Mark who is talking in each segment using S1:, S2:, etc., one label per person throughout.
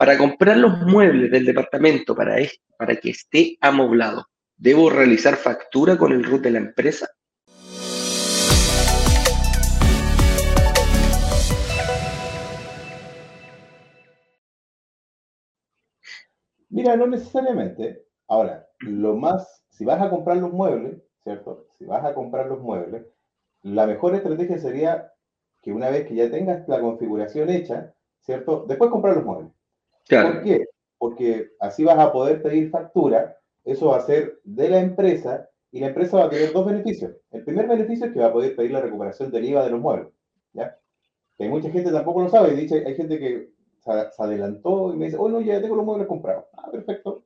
S1: para comprar los muebles del departamento para, para que esté amoblado, ¿debo realizar factura con el RUT de la empresa?
S2: Mira, no necesariamente. Ahora, lo más, si vas a comprar los muebles, ¿cierto? Si vas a comprar los muebles, la mejor estrategia sería que una vez que ya tengas la configuración hecha, ¿cierto? Después comprar los muebles. ¿Por qué? Porque así vas a poder pedir factura, eso va a ser de la empresa y la empresa va a tener dos beneficios. El primer beneficio es que va a poder pedir la recuperación del IVA de los muebles, ¿ya? Que hay mucha gente tampoco lo sabe, dice, hay gente que se, adelantó y me dice, oh no, ya tengo los muebles comprados. Ah, perfecto.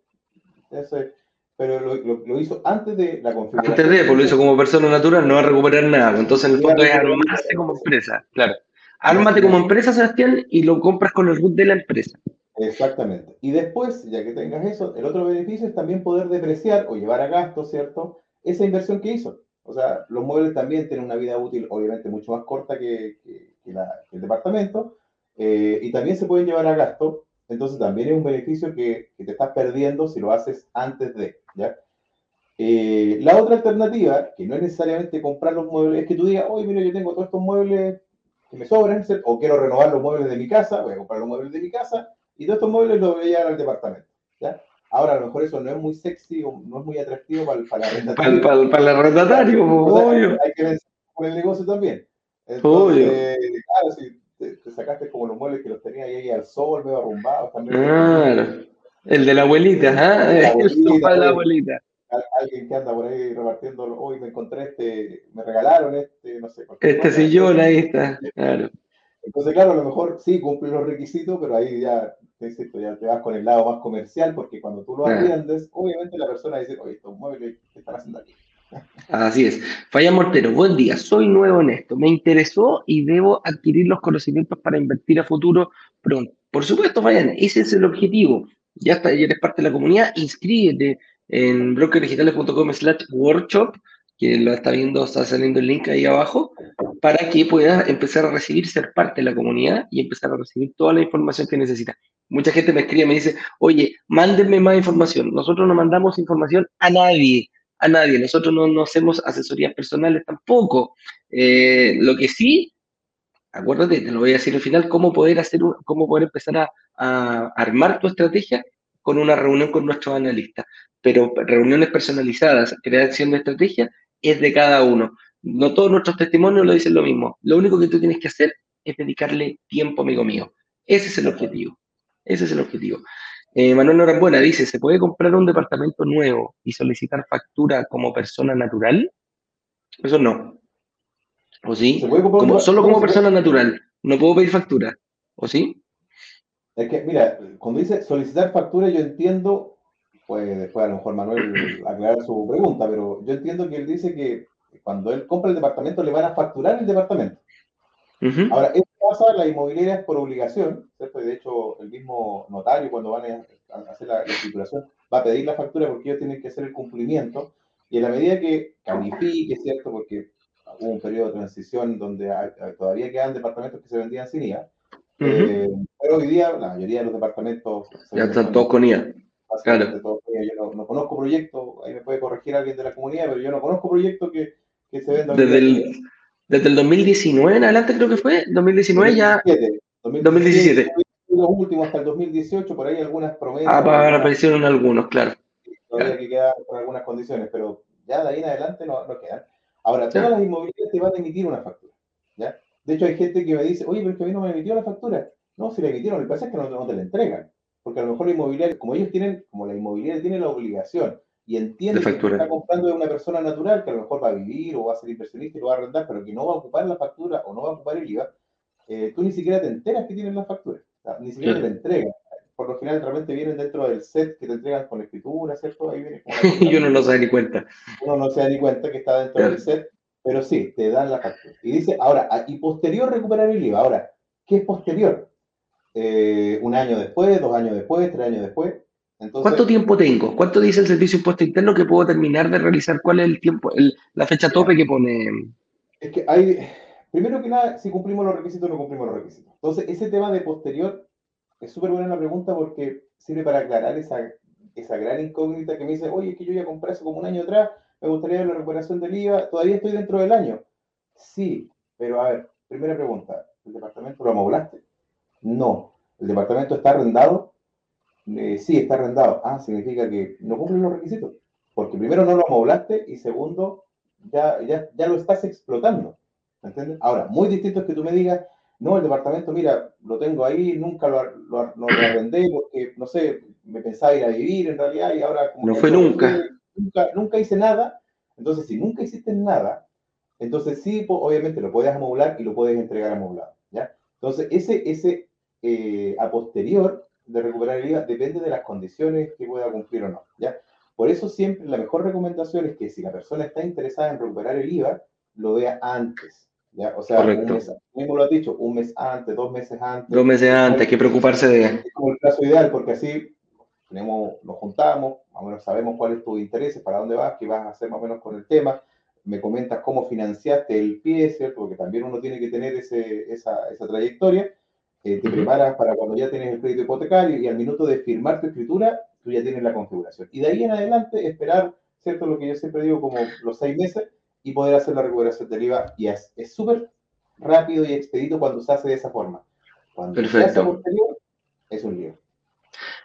S2: pero lo, hizo antes de la configuración.
S1: Antes de, pues lo hizo como persona natural, no va a recuperar nada. Entonces, en el fondo es armarte como empresa, claro. Ármate como empresa, Sebastián, y lo compras con el root de la empresa.
S2: Exactamente. Y después, ya que tengas eso, el otro beneficio es también poder depreciar o llevar a gasto, ¿cierto? Esa inversión que hizo. O sea, los muebles también tienen una vida útil, obviamente, mucho más corta que, el departamento, eh, y también se pueden llevar a gasto. Entonces, también es un beneficio que, te estás perdiendo si lo haces antes de, ¿ya? Eh, la otra alternativa, que no es necesariamente comprar los muebles, es que tú digas, oye, mira, yo tengo todos estos muebles que me sobran, o quiero renovar los muebles de mi casa, voy a comprar los muebles de mi casa, y todos estos muebles los voy a llevar al departamento. ¿ya? Ahora, a lo mejor eso no es muy sexy o no es muy atractivo para, para el arrendatario.
S1: Para, para, el arrendatario, obvio.
S2: Hay que ver con el negocio también. Entonces, obvio. claro, si te, sacaste como los muebles que los tenía ahí al sol, medio arrumbados también.
S1: Claro. El de la abuelita, ¿ah? El sofá de la abuelita.
S2: Alguien que anda por ahí repartiendo, hoy me encontré este, me regalaron este, no sé.
S1: Este sillón ahí está, claro.
S2: Entonces, claro, a lo mejor sí cumple los requisitos, pero ahí ya, ya te vas con el lado más comercial, porque cuando tú lo arriendes, obviamente la persona dice, oye, estos muebles, ¿qué están haciendo aquí?
S1: Así es. Falla Mortero, buen día. Soy nuevo en esto. Me interesó y debo adquirir los conocimientos para invertir a futuro pronto. Por supuesto, Fayan, ese es el objetivo. Ya, está, ya eres parte de la comunidad. Inscríbete en brokerdigitales.com slash workshop que lo está viendo, está saliendo el link ahí abajo, para que pueda empezar a recibir, ser parte de la comunidad y empezar a recibir toda la información que necesita. Mucha gente me escribe, me dice, oye, mándenme más información. Nosotros no mandamos información a nadie, a nadie. Nosotros no, hacemos asesorías personales tampoco. Eh, lo que sí, acuérdate, te lo voy a decir al final, cómo poder hacer, cómo poder empezar a, a armar tu estrategia con una reunión con nuestros analistas. Pero reuniones personalizadas, creación de estrategia, es de cada uno. No todos nuestros testimonios lo dicen lo mismo. Lo único que tú tienes que hacer es dedicarle tiempo, amigo mío. Ese es el objetivo. Ese es el objetivo. Eh, Manuel Norambuena dice, ¿se puede comprar un departamento nuevo y solicitar factura como persona natural? Eso no. ¿O sí? solo como persona natural. No puedo pedir factura. ¿O sí?
S2: Es que, mira, cuando dice solicitar factura, yo entiendo pues después a lo mejor Manuel aclarar su pregunta, pero yo entiendo que él dice que cuando él compra el departamento le van a facturar el departamento. Ahora, esto pasa en las inmobiliarias por obligación, ¿cierto? Y de hecho, el mismo notario cuando van a hacer la, escrituración va a pedir la factura porque ellos tienen que hacer el cumplimiento y en la medida que califique, ¿cierto? Porque hubo un periodo de transición donde todavía quedan departamentos que se vendían sin IVA, eh, pero hoy día la mayoría de los departamentos...
S1: Ya están todos con IVA.
S2: Claro. Yo no, conozco proyectos, ahí me puede corregir alguien de la comunidad, pero yo no conozco proyectos que, que se vendan.
S1: Desde el, desde el 2019 en adelante creo que fue, 2019 ya... 2017.
S2: Los últimos hasta el 2018, por ahí algunas promesas.
S1: Ah, para aparecieron algunos, claro.
S2: Todavía que quedar con algunas condiciones, pero ya de ahí en adelante no, no quedan. Ahora, todas las inmobiliarias te van a emitir una factura. ¿ya? De hecho, hay gente que me dice, oye, pero es que a mí no me emitió la factura. No, si la emitieron, lo que pasa es que no, no te la entregan porque a lo mejor la inmobiliaria, como ellos tienen, como la inmobiliaria tiene la obligación y entiende que está comprando de una persona natural que a lo mejor va a vivir o va a ser inversionista y lo va a arrendar, pero que no va a ocupar la factura o no va a ocupar el IVA, eh, tú ni siquiera te enteras que tienen la factura, ni siquiera te la entregan. Por lo general, realmente vienen dentro del set que te entregan con la escritura, ¿cierto? Ahí viene
S1: Yo no lo sé ni cuenta.
S2: Uno no se da ni cuenta que está dentro del set, pero sí, te dan la factura. Y dice, ahora, y posterior recuperar el IVA. Ahora, ¿qué es posterior? Eh, un año después, dos años después, tres años después.
S1: ¿Cuánto tiempo tengo? ¿Cuánto dice el Servicio de Impuesto Interno que puedo terminar de realizar? ¿Cuál es el tiempo, la fecha tope que pone?
S2: Es que hay, primero que nada, si cumplimos los requisitos o no cumplimos los requisitos. Entonces, ese tema de posterior, es súper buena la pregunta porque sirve para aclarar esa, esa gran incógnita que me dice, oye, es que yo ya compré hace como un año atrás, me gustaría ver la recuperación del IVA, todavía estoy dentro del año. Sí, pero a ver, primera pregunta, ¿el departamento lo amoblaste? No. ¿El departamento está arrendado? Eh, sí, está arrendado. Ah, significa que no cumple los requisitos. Porque primero no lo amoblaste y segundo, ya, ya, ya lo estás explotando. ¿Entiendes? Ahora, muy distinto es que tú me digas, no, el departamento, mira, lo tengo ahí, nunca lo, lo, no lo arrendé porque, no sé, me pensaba ir a vivir en realidad y ahora como...
S1: No fue nunca.
S2: nunca. Nunca hice nada. Entonces, si nunca hiciste nada, entonces sí, obviamente lo puedes amoblar y lo puedes entregar amoblado, ¿ya? Entonces, ese, ese eh, a posterior de recuperar el IVA depende de las condiciones que pueda cumplir o no, ¿ya? Por eso siempre la mejor recomendación es que si la persona está interesada en recuperar el IVA, lo vea antes, ¿ya? O sea, un mes, mismo lo has dicho, un mes antes, dos meses antes.
S1: Dos meses antes, hay que preocuparse de...
S2: Es como el caso ideal, porque así tenemos, nos juntamos, más o menos sabemos cuál es tu interés, para dónde vas, qué vas a hacer más o menos con el tema, me comentas cómo financiaste el pie, ¿cierto? Porque también uno tiene que tener ese, esa, esa trayectoria, eh, te preparas para cuando ya tienes el crédito hipotecario y al minuto de firmar tu escritura, tú ya tienes la configuración. Y de ahí en adelante esperar, ¿cierto? Lo que yo siempre digo como los seis meses y poder hacer la recuperación del IVA. Y es súper rápido y expedito cuando se hace de esa forma. Cuando
S1: Perfecto. se hace
S2: posterior, es un lío.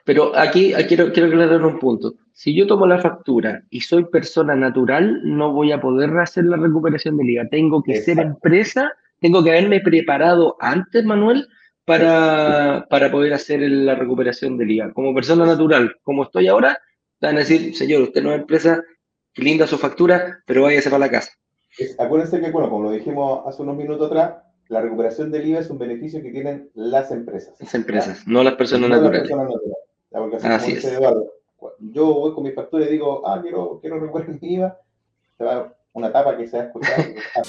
S1: Pero aquí, quiero, quiero aclarar un punto. Si yo tomo la factura y soy persona natural, no voy a poder hacer la recuperación del IVA. Tengo que ser empresa, tengo que haberme preparado antes, Manuel, para, para poder hacer la recuperación del IVA. Como persona natural, como estoy ahora, van a decir, señor, usted no es empresa, qué linda su factura, pero váyase para la casa.
S2: acuérdense que, bueno, como lo dijimos hace unos minutos atrás, la recuperación del IVA es un beneficio que tienen las empresas.
S1: Las empresas, no las personas no naturales. Las personas
S2: naturales. así, es. Eduardo, yo voy con mi factura y digo, ah, quiero, quiero recuperar mi IVA, te va una tapa que se ha escuchado.